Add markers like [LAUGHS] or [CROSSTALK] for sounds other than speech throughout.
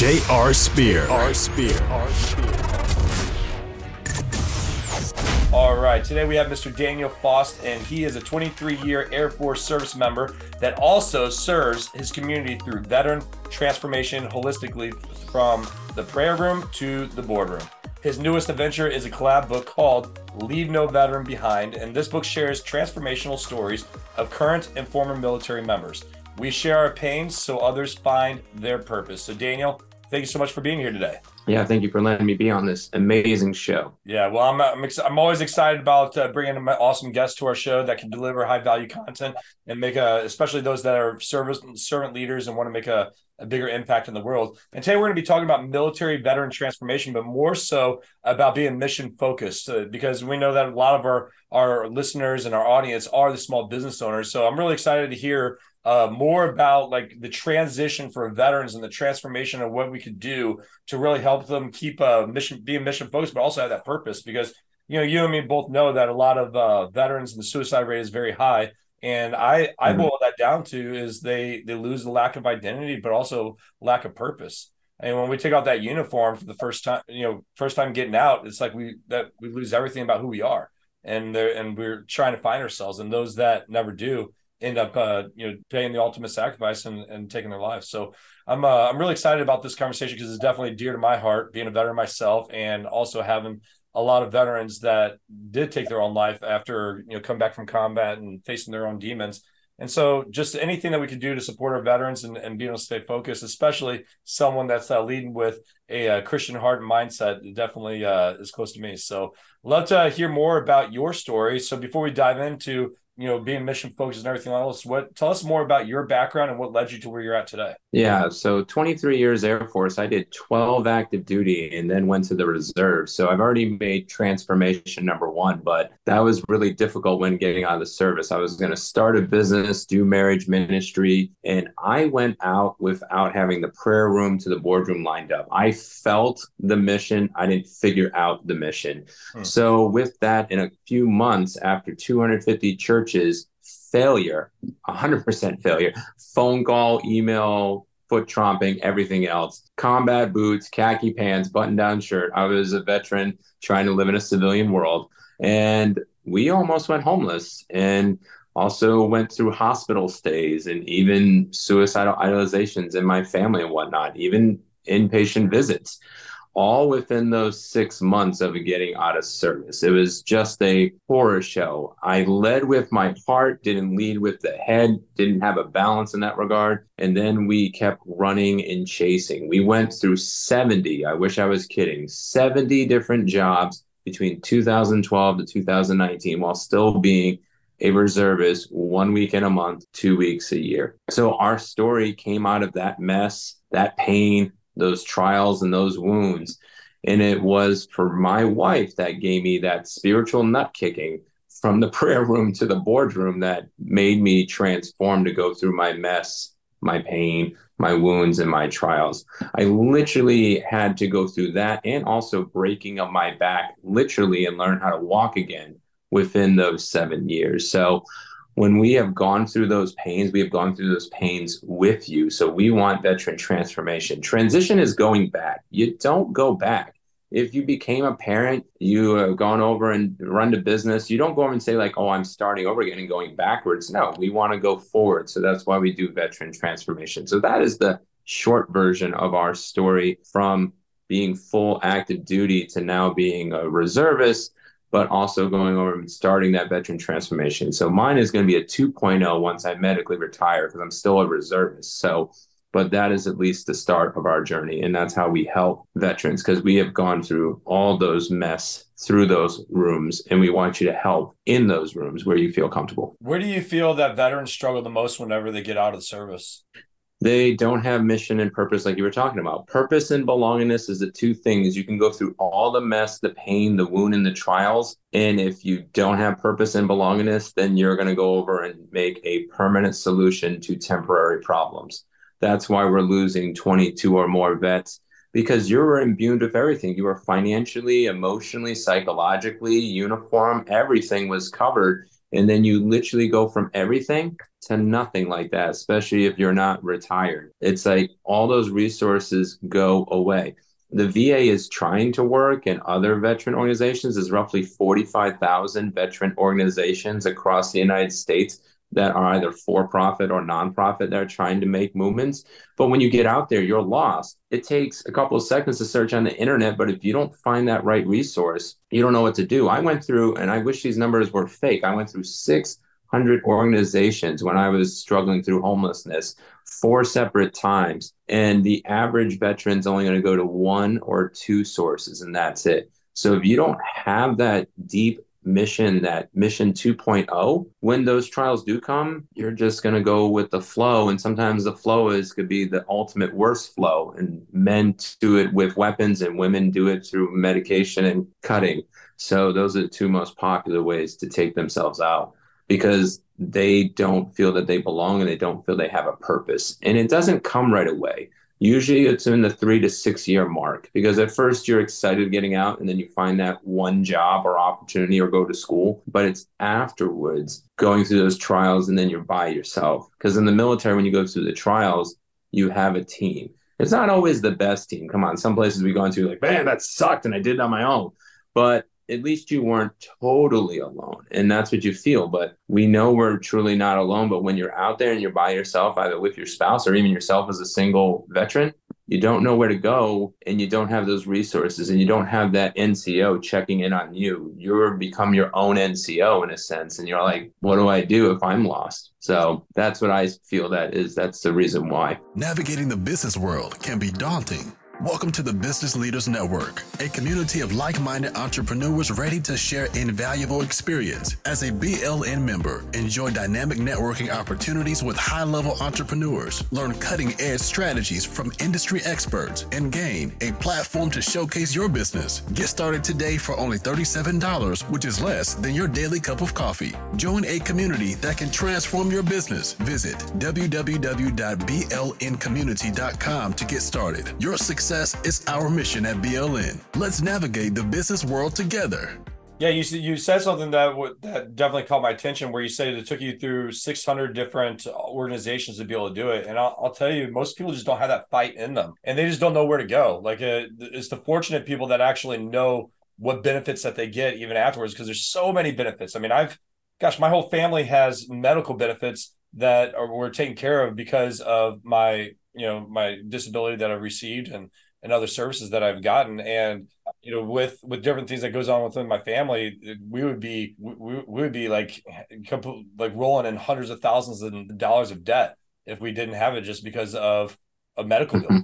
J.R. Spear. R. Spear. All right, today we have Mr. Daniel Faust, and he is a 23 year Air Force service member that also serves his community through veteran transformation holistically from the prayer room to the boardroom. His newest adventure is a collab book called Leave No Veteran Behind, and this book shares transformational stories of current and former military members. We share our pains so others find their purpose. So, Daniel, thank you so much for being here today. Yeah, thank you for letting me be on this amazing show. Yeah, well, I'm I'm, ex- I'm always excited about uh, bringing an awesome guests to our show that can deliver high value content and make a, especially those that are service servant leaders and want to make a, a bigger impact in the world. And today we're going to be talking about military veteran transformation, but more so about being mission focused uh, because we know that a lot of our our listeners and our audience are the small business owners. So I'm really excited to hear uh, more about like the transition for veterans and the transformation of what we could do to really help them keep a mission, being mission focused, but also have that purpose. Because you know, you and me both know that a lot of uh, veterans and the suicide rate is very high. And I, I mm-hmm. boil that down to is they they lose the lack of identity, but also lack of purpose. And when we take out that uniform for the first time, you know, first time getting out, it's like we that we lose everything about who we are, and there and we're trying to find ourselves. And those that never do, end up uh, you know paying the ultimate sacrifice and, and taking their lives. So I'm uh, I'm really excited about this conversation because it's definitely dear to my heart, being a veteran myself, and also having a lot of veterans that did take their own life after you know come back from combat and facing their own demons. And so, just anything that we can do to support our veterans and, and be able to stay focused, especially someone that's uh, leading with a, a, uh, Christian heart and mindset, definitely uh, is close to me. So, love to hear more about your story. So, before we dive into you know being mission focused and everything else what tell us more about your background and what led you to where you're at today. Yeah so 23 years air force i did 12 active duty and then went to the reserve. So i've already made transformation number one but that was really difficult when getting out of the service. I was going to start a business do marriage ministry and i went out without having the prayer room to the boardroom lined up. I felt the mission i didn't figure out the mission. Hmm. so with that in a few months after 250 churches churches failure 100% failure. Phone call email foot tromping everything else. Combat boots khaki pants button down shirt. I was a veteran trying to live in a civilian world. And we almost went homeless and also went through hospital stays and even suicidal idealizations in my family and whatnot even inpatient visits all within those six months of getting out of service. It was just a horror show. I led with my heart, didn't lead with the head, didn't have a balance in that regard. And then we kept running and chasing. We went through 70, I wish I was kidding, 70 different jobs between 2012 to 2019 while still being a reservist one weekend a month, two weeks a year. So our story came out of that mess, that pain, those trials and those wounds. And it was for my wife that gave me that spiritual nut kicking from the [LAUGHS] prayer room to the boardroom that made me transform to go through my mess, my pain, my wounds, and my trials. I literally had to go through that and also breaking of my back, literally, and learn how to walk again within those seven years. So when we have gone through those pains, we have gone through those pains with you. So we want veteran transformation. Transition is going back. You don't go back. If you became a parent, you have gone over and run the business, you don't go over and say, like, oh, I'm starting over again and going backwards. No, we want to go forward. So that's why we do veteran transformation. So that is the short version of our story from being full active duty to now being a reservist but also going over and starting that veteran transformation. So mine is going to be a 2.0 once I medically retire because I'm still a reservist. So, but that is at least the start of our journey. And that's how we help veterans because we have gone through all those mess through those rooms and we want you to help in those rooms where you feel comfortable. Where do you feel that veterans struggle the most whenever they get out of the service? They don't have mission and purpose like you were talking about. Purpose and belongingness is the two things. You can go through all the mess, the pain, the wound, and the trials. And if you don't have purpose and belongingness, then you're going to go over and make a permanent solution to temporary problems. That's why we're losing 22 or more vets because you're imbued with everything. You were financially, emotionally, psychologically, uniform, everything was covered. And then you literally go from everything to nothing like that, especially if you're not retired. It's like all those resources go away. The VA is trying to work, and other veteran organizations. There's roughly 45,000 veteran organizations across the United States that are either for profit or nonprofit that are trying to make movements. But when you get out there, you're lost. It takes a couple of seconds to search on the internet, but if you don't find that right resource, you don't know what to do. I went through, and I wish these numbers were fake. I went through six hundred organizations when I was struggling through homelessness four separate times. And the average veteran's only going to go to one or two sources, and that's it. So if you don't have that deep mission, that mission 2.0, when those trials do come, you're just going to go with the flow. And sometimes the flow is could be the ultimate worst flow. And men do it with weapons, and women do it through medication and cutting. So those are the two most popular ways to take themselves out because they don't feel that they belong and they don't feel they have a purpose. And it doesn't come right away. Usually it's in the three to six year mark because at first you're excited getting out and then you find that one job or opportunity or go to school. But it's afterwards going through those trials and then you're by yourself. Because in the military, when you go through the trials, you have a team. It's not always the best team. Come on, some places we go into like, man, that sucked and I did it on my own. But at least you weren't totally alone. And that's what you feel. But we know we're truly not alone. But when you're out there and you're by yourself, either with your spouse or even yourself as a single veteran, you don't know where to go and you don't have those resources and you don't have that NCO checking in on you. You're become your own NCO in a sense. And you're like, what do I do if I'm lost? So that's what I feel that is. That's the reason why. Navigating the business world can be daunting. Welcome to the Business Leaders Network, a community of like minded entrepreneurs ready to share invaluable experience. As a BLN member, enjoy dynamic networking opportunities with high level entrepreneurs, learn cutting edge strategies from industry experts, and gain a platform to showcase your business. Get started today for only $37, which is less than your daily cup of coffee. Join a community that can transform your business. Visit www.blncommunity.com to get started. Your success success is our mission at BLN. Let's navigate the business world together. Yeah, you you said something that that definitely caught my attention. Where you said it took you through 600 different organizations to be able to do it, and I'll, I'll tell you, most people just don't have that fight in them, and they just don't know where to go. Like uh, it's the fortunate people that actually know what benefits that they get even afterwards, because there's so many benefits. I mean, I've, gosh, my whole family has medical benefits that are were taken care of because of my you know my disability that I've received and and other services that I've gotten. And you know with with different things that goes on within my family we would be we, we would be like like rolling in hundreds of thousands of dollars of debt if we didn't have it just because of a medical bill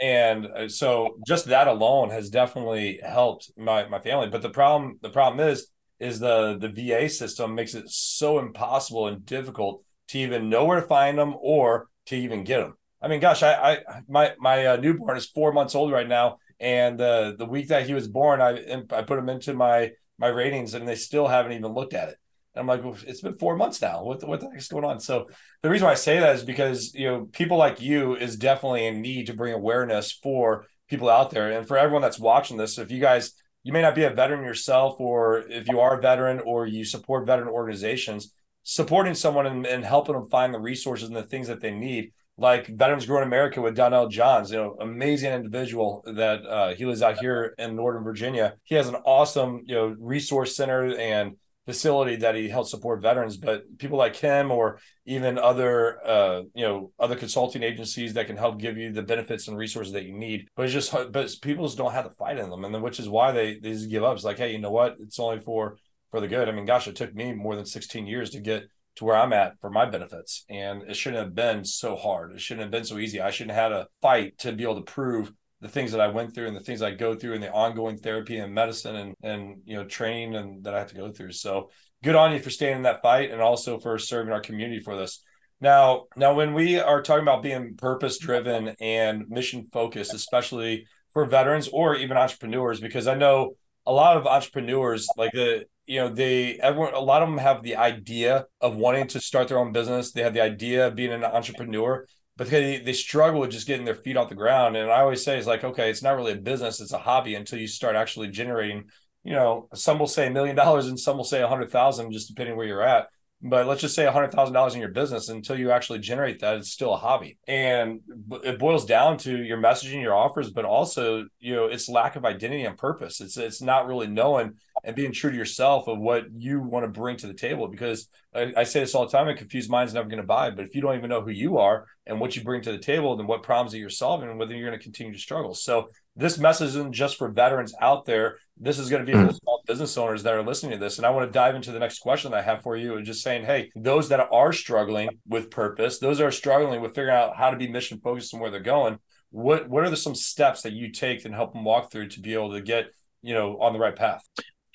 and uh, so just that alone has definitely helped my my family. But the problem the problem is is the the VA system makes it so impossible and difficult to even know where to find them or to even get them I mean, gosh, I, I my my uh, newborn is four months old right now, and uh, the week that he was born, I I put him into my my ratings, and they still haven't even looked at it. And I'm like, well, it's been four months now. What the, what the heck's going on? So the reason why I say that is because you know people like you is definitely in need to bring awareness for people out there, and for everyone that's watching this. If you guys you may not be a veteran yourself, or if you are a veteran, or you support veteran organizations, supporting someone and, and helping them find the resources and the things that they need like Veterans Growing America with Donnell Johns, you know, amazing individual that uh, he lives out here in Northern Virginia. He has an awesome, you know, resource center and facility that he helps support veterans. But people like him, or even other, uh, you know, other consulting agencies that can help give you the benefits and resources that you need. But it's just, but people just don't have the fight in them, and then which is why they they just give up. It's like, hey, you know what? It's only for for the good. I mean, gosh, it took me more than 16 years to get to where I'm at for my benefits. And it shouldn't have been so hard. It shouldn't have been so easy. I shouldn't have had a fight to be able to prove the things that I went through and the things I go through and the ongoing therapy and medicine and and you know training and that I have to go through. So good on you for staying in that fight and also for serving our community for this. Now, now when we are talking about being purpose driven and mission focused, especially for veterans or even entrepreneurs, because I know a lot of entrepreneurs like the you know they everyone a lot of them have the idea of wanting to start their own business. They have the idea of being an entrepreneur, but they they struggle with just getting their feet off the ground. And I always say it's like okay, it's not really a business; it's a hobby until you start actually generating. You know, some will say a million dollars and some will say a hundred thousand, just depending where you're at but let's just say $100,000 in your business until you actually generate that it's still a hobby. And it boils down to your messaging your offers but also you know it's lack of identity and purpose. It's it's not really knowing and being true to yourself of what you want to bring to the table because I, I say this all the time a confused mind's never going to buy. But if you don't even know who you are and what you bring to the table then what problems that you're solving and whether you're going to continue to struggle. So this message isn't just for veterans out there. This is going to be for hmm. small business owners that are listening to this. And I want to dive into the next question that I have for you and just saying, hey, those that are struggling with purpose, those that are struggling with figuring out how to be mission focused and where they're going, what what are the some steps that you take and help them walk through to be able to get, you know, on the right path?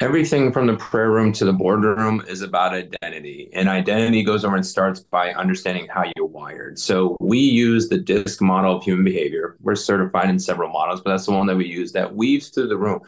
everything from the prayer room to the boardroom is about identity. And identity goes over and starts by understanding how you're wired. So we use the DISC model of human behavior. We're certified in several models, but that's the one that we use that weaves through the room.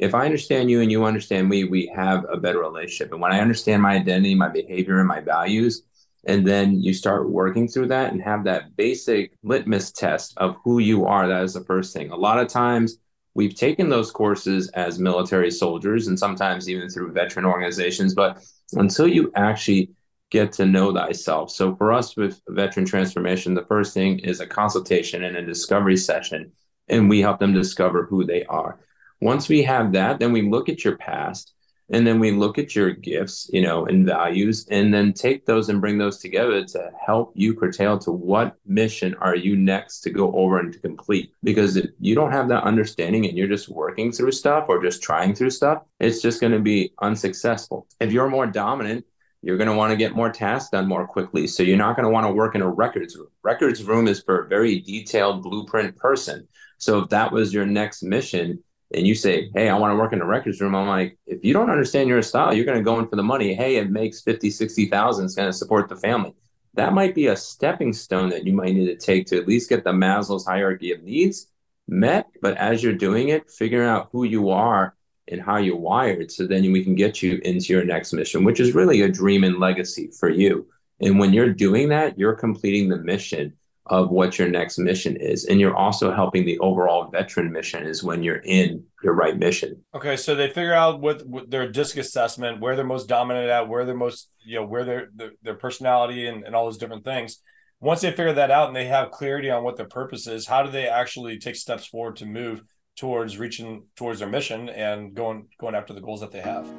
If I understand you and you understand me, we have a better relationship. And when I understand my identity, my behavior, and my values, and then you start working through that and have that basic litmus test of who you are, that is the first thing. A lot of times, we've taken those courses as military soldiers and sometimes even through veteran organizations but until you actually get to know thyself so for us with veteran transformation the first thing is a consultation and a discovery session and we help them discover who they are once we have that then we look at your past and then we look at your gifts you know and values and then take those and bring those together to help you curtail to what mission are you next to go over and to complete. Because if you don't have that understanding and you're just working through stuff or just trying through stuff it's just going to be unsuccessful. If you're more dominant you're going to want to get more tasks done more quickly. So you're not going to want to work in a records room. Records room is for a very detailed blueprint person. So if that was your next mission and you say, Hey, I want to work in the records room, I'm like, if you don't understand your style, you're going to go in for the money. Hey, it makes 50, 60,000. It's going to support the family. That might be a stepping stone that you might need to take to at least get the Maslow's hierarchy of needs met. But as you're doing it, figuring out who you are and how you're wired. So then we can get you into your next mission, which is really a dream and legacy for you. And when you're doing that, you're completing the mission of what your next mission is. And you're also helping the overall veteran mission is when you're in your right mission. Okay. So they figure out what, what their disc assessment, where they're most dominant at, where they're most, you know, where their, their, their personality and, and all those different things. Once they figure that out and they have clarity on what their purpose is, how do they actually take steps forward to move towards reaching towards their mission and going going after the goals that they have?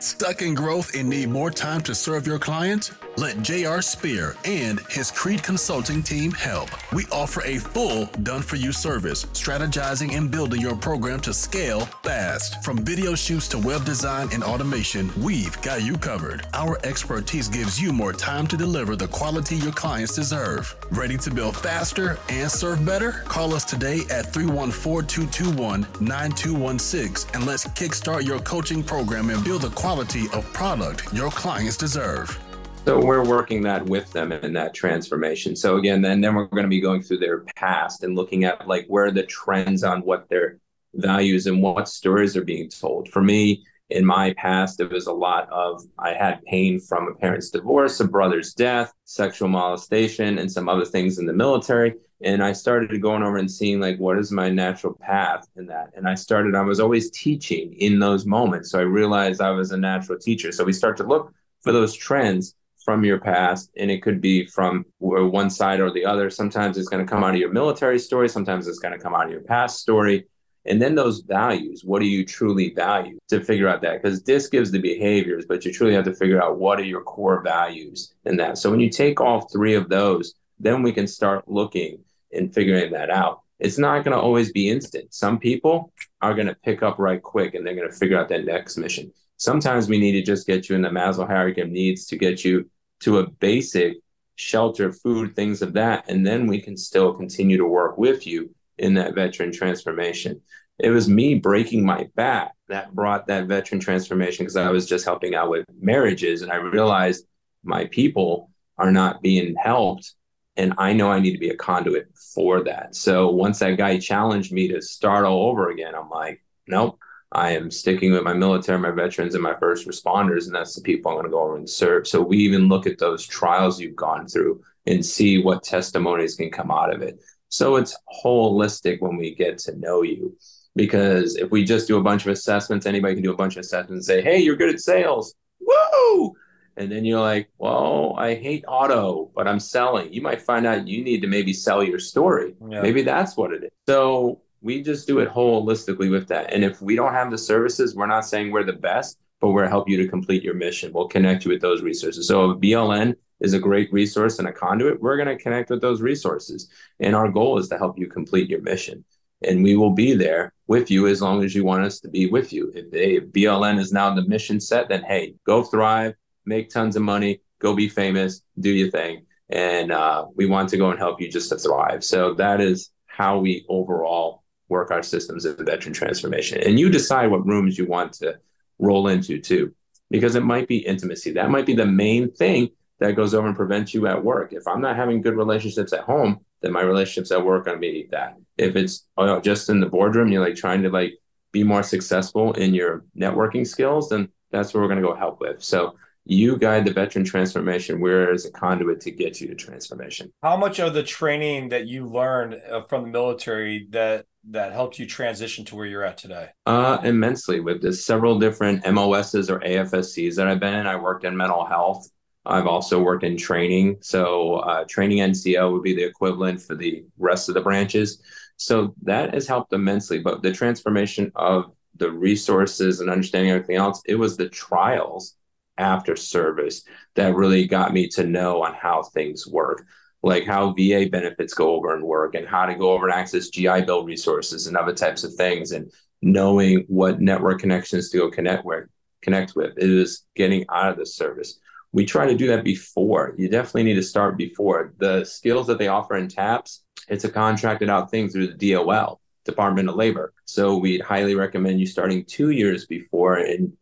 Stuck in growth and need more time to serve your clients? Let J.R. Spear and his Creed Consulting team help. We offer a full done for you service, strategizing and building your program to scale fast. From video shoots to web design and automation, we've got you covered. Our expertise gives you more time to deliver the quality your clients deserve. Ready to build faster and serve better? Call us today at 314 221 9216 and let's kickstart your coaching program and build the quality quality of product your clients deserve. So we're working that with them in that transformation. So again, then then we're going to be going through their past and looking at like where are the trends on what their values and what stories are being told. For me, in my past, it was a lot of I had pain from a parent's divorce, a brother's death, sexual molestation, and some other things in the military. And i started going over and seeing like what is my natural path in that? And i started i was always teaching in those moments. So i realized i was a natural teacher. So we start to look for those trends from your past and it could be from one side or the other sometimes it's going to come out of your military story sometimes it's going to come out of your past story and then those values what do you truly value to figure out that because this gives the behaviors but you truly have to figure out what are your core values in that so when you take all three of those then we can start looking and figuring that out. It's not going to always be instant. Some people are going to pick up right quick and they're going to figure out that next mission. Sometimes we need to just get you in the Maslow hierarchy of needs to get you to a basic shelter, food, things of that. And then we can still continue to work with you in that veteran transformation. It was me breaking my back that brought that veteran transformation because I was just helping out with marriages. And I realized my people are not being helped. And I know I need to be a conduit for that. So once that guy challenged me to start all over again, I'm like, nope, I am sticking with my military, my veterans, and my first responders, and that's the people I'm going to go over and serve. So we even look at those trials you've gone through and see what testimonies can come out of it. So it's holistic when we get to know you. Because if we just do a bunch of assessments, anybody can do a bunch of assessments and say, hey, you're good at sales. Woo! And then you're like, well, I hate auto, but I'm selling. You might find out you need to maybe sell your story. Yeah. Maybe that's what it is. So we just do it holistically with that. And if we don't have the services, we're not saying we're the best, but we'll help you to complete your mission. We'll connect you with those resources. So BLN is a great resource and a conduit, we're going to connect with those resources. And our goal is to help you complete your mission. And we will be there with you as long as you want us to be with you. If, they, if BLN is now the mission set, then hey, go thrive, make tons of money, go be famous, do your thing. And uh, we want to go and help you just to thrive. So that is how we overall work our systems of veteran transformation. And you decide what rooms you want to roll into too, because it might be intimacy. That might be the main thing that goes over and prevents you at work. If I'm not having good relationships at home, then my relationships at work are going to be that. If it's just in the boardroom, you're like trying to like be more successful in your networking skills, then that's what we're going to go help with. So you guide the veteran transformation. We're as a conduit to get you to transformation. How much of the training that you learned uh, from the military that that helped you transition to where you're at today? Uh, immensely. With the several different MOSs or AFSCs that I've been in, I worked in mental health. I've also worked in training. So, uh, training NCO would be the equivalent for the rest of the branches. So, that has helped immensely. But the transformation of the resources and understanding everything else, it was the trials after service that really got me to know on how things work like how VA benefits go over and work and how to go over and access GI Bill resources and other types of things and knowing what network connections to go connect with connect with. It is getting out of the service. We try to do that before. You definitely need to start before. The skills that they offer in TAPS, it's a contracted out thing through the DOL, Department of Labor. So we'd highly recommend you starting two years before and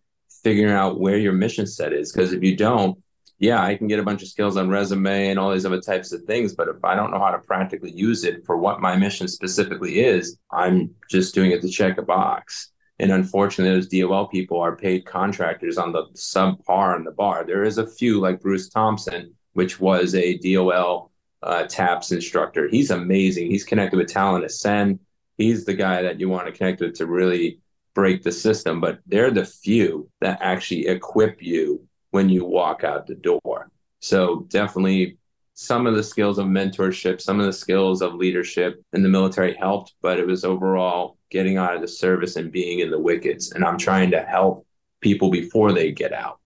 figuring out where your mission set is. Because if you don't, yeah, I can get a bunch of skills on resume and all these other types of things, but if I don't know how to practically use it for what my mission specifically is, I'm just doing it to check a box. And unfortunately, those DOL people are paid contractors on the subpar in the bar. There is a few like Bruce Thompson, which was a DOL uh, TAPS instructor. He's amazing. He's connected with Talent Ascend. He's the guy that you want to connect with to really break the system. But they're the few that actually equip you when you walk out the door. So definitely some of the skills of mentorship, some of the skills of leadership in the military helped, but it was overall getting out of the service and being in the wickets. And I'm trying to help people before they get out.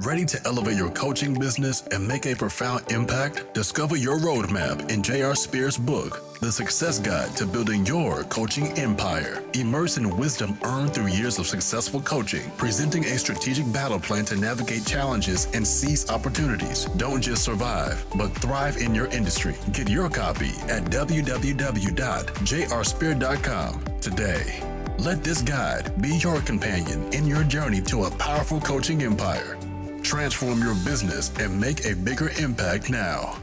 Ready to elevate your coaching business and make a profound impact? Discover your roadmap in J.R. Spears' book, The Success Guide to Building Your Coaching Empire. Immerse in wisdom earned through years of successful coaching, presenting a strategic battle plan to navigate challenges and seize opportunities. Don't just survive, but thrive in your industry. Get your copy at www.jrspear.com today. Let this guide be your companion in your journey to a powerful coaching empire. Transform your business and make a bigger impact now.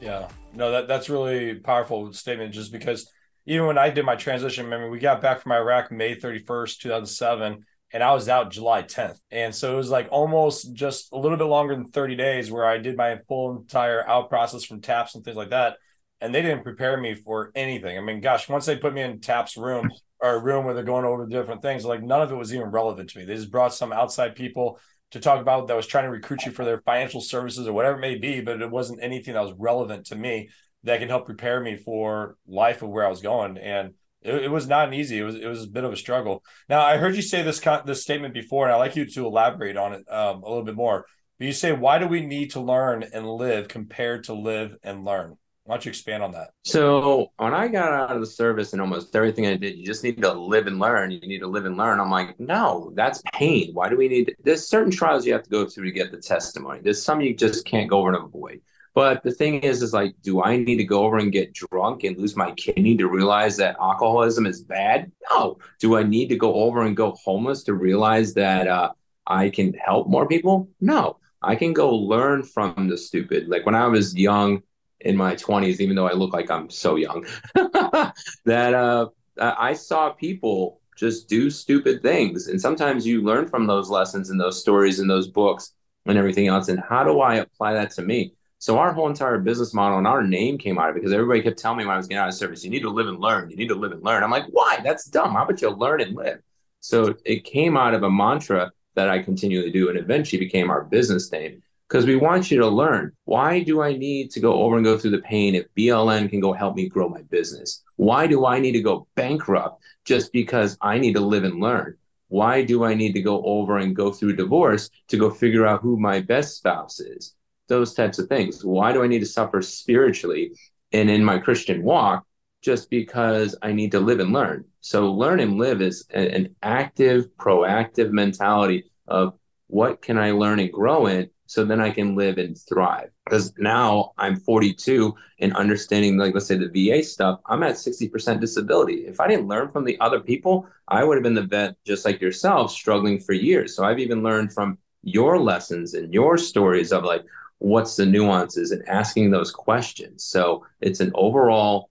Yeah, no, that that's really powerful statement. Just because even when I did my transition, mean, we got back from Iraq May thirty first, two thousand seven, and I was out July tenth, and so it was like almost just a little bit longer than thirty days where I did my full entire out process from TAPS and things like that, and they didn't prepare me for anything. I mean, gosh, once they put me in TAPS room or a room where they're going over different things, like none of it was even relevant to me. They just brought some outside people to talk about that was trying to recruit you for their financial services or whatever it may be, but it wasn't anything that was relevant to me that can help prepare me for life of where I was going. And it, it was not easy. It was it was a bit of a struggle. Now I heard you say this this statement before, and I'd like you to elaborate on it um, a little bit more. But you say, why do we need to learn and live compared to live and learn? Why don't you expand on that? So when I got out of the service and almost everything I did, you just need to live and learn. You need to live and learn. I'm like, no, that's pain. Why do we need? To? There's certain trials you have to go through to get the testimony. There's some you just can't go over and avoid. But the thing is, is like, do I need to go over and get drunk and lose my kidney to realize that alcoholism is bad? No. Do I need to go over and go homeless to realize that uh, I can help more people? No. I can go learn from the stupid. Like when I was young in my 20s, even though I look like I'm so young, [LAUGHS] that uh, I saw people just do stupid things. And sometimes you learn from those lessons and those stories and those books and everything else. And how do I apply that to me? So our whole entire business model and our name came out of it because everybody kept telling me when I was getting out of service, you need to live and learn. You need to live and learn. I'm like, why? That's dumb. How about you learn and live? So it came out of a mantra that I continually do and eventually became our business name because we want you to learn. Why do I need to go over and go through the pain if BLN can go help me grow my business? Why do I need to go bankrupt just because I need to live and learn? Why do I need to go over and go through divorce to go figure out who my best spouse is? those types of things. Why do I need to suffer spiritually and in my Christian walk just because I need to live and learn? So, learn and live is an active, proactive mentality of what can I learn and grow in so then I can live and thrive. Because now I'm 42 and understanding, like, let's say the VA stuff, I'm at 60% disability. If I didn't learn from the other people, I would have been the vet just like yourself, struggling for years. So I've even learned from your lessons and your stories of like, what's the nuances and asking those questions. So it's an overall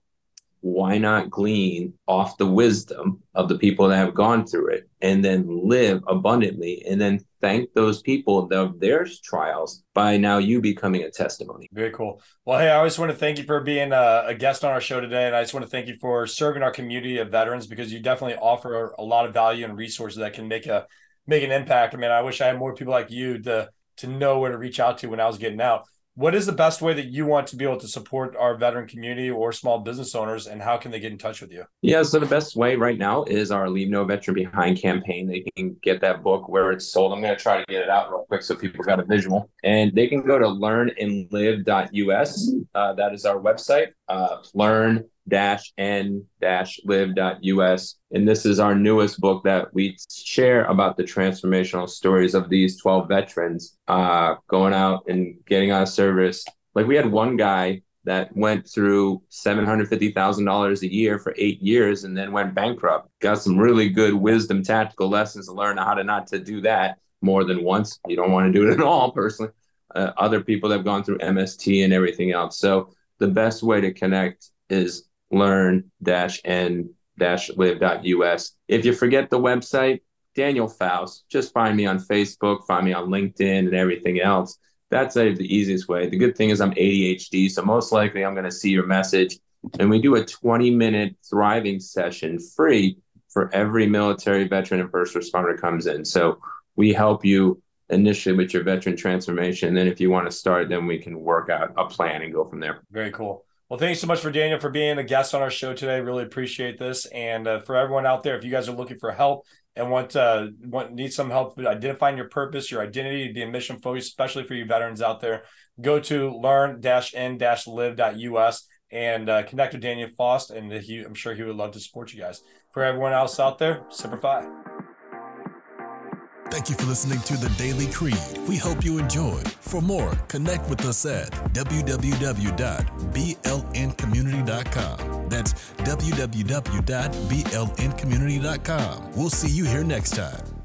why not glean off the wisdom of the people that have gone through it and then live abundantly and then thank those people of their trials by now you becoming a testimony. Very cool. Well, hey, I just want to thank you for being a, a, guest on our show today. And I just want to thank you for serving our community of veterans because you definitely offer a lot of value and resources that can make a make an impact. I mean, I wish I had more people like you to to know where to reach out to when I was getting out. What is the best way that you want to be able to support our veteran community or small business owners, and how can they get in touch with you? Yeah, so the best way right now is our Leave No Veteran Behind campaign. They can get that book where it's sold. I'm going to try to get it out real quick so people got a visual. And they can go to learnandlive.us. Uh, that is our website. Uh, learn dash n dash live.us. And this is our newest book that we share about the transformational stories of these 12 veterans uh, going out and getting out of service. Like we had one guy that went through $750,000 a year for eight years and then went bankrupt. Got some really good wisdom, tactical lessons to learn how to not to do that more than once. You don't want to do it at all, [LAUGHS] personally. Uh, other people have gone through MST and everything else. So the best way to connect is learn n live.us. If you forget the website, Daniel Faust, just find me on Facebook, find me on LinkedIn and everything else. That's the easiest way. The good thing is I'm ADHD, so most likely I'm going to see your message. And we do a 20 minute thriving session free for every military veteran and first responder comes in. So we help you initially with your veteran transformation. And then if you want to start, then we can work out a plan and go from there. Very cool. Well, thanks so much for Daniel for being a guest on our show today. Really appreciate this. And uh, for everyone out there, if you guys are looking for help and want uh, want need some help identifying your purpose, your identity, being mission focused, especially for you veterans out there, go to learn-n-live.us and uh, connect with Daniel Faust. And he, I'm sure he would love to support you guys. For everyone else out there, Semper Fi. Thank you for listening to The Daily Creed. We hope you enjoyed. For more, connect with us at www.blncommunity.com. That's www.blncommunity.com. We'll see you here next time.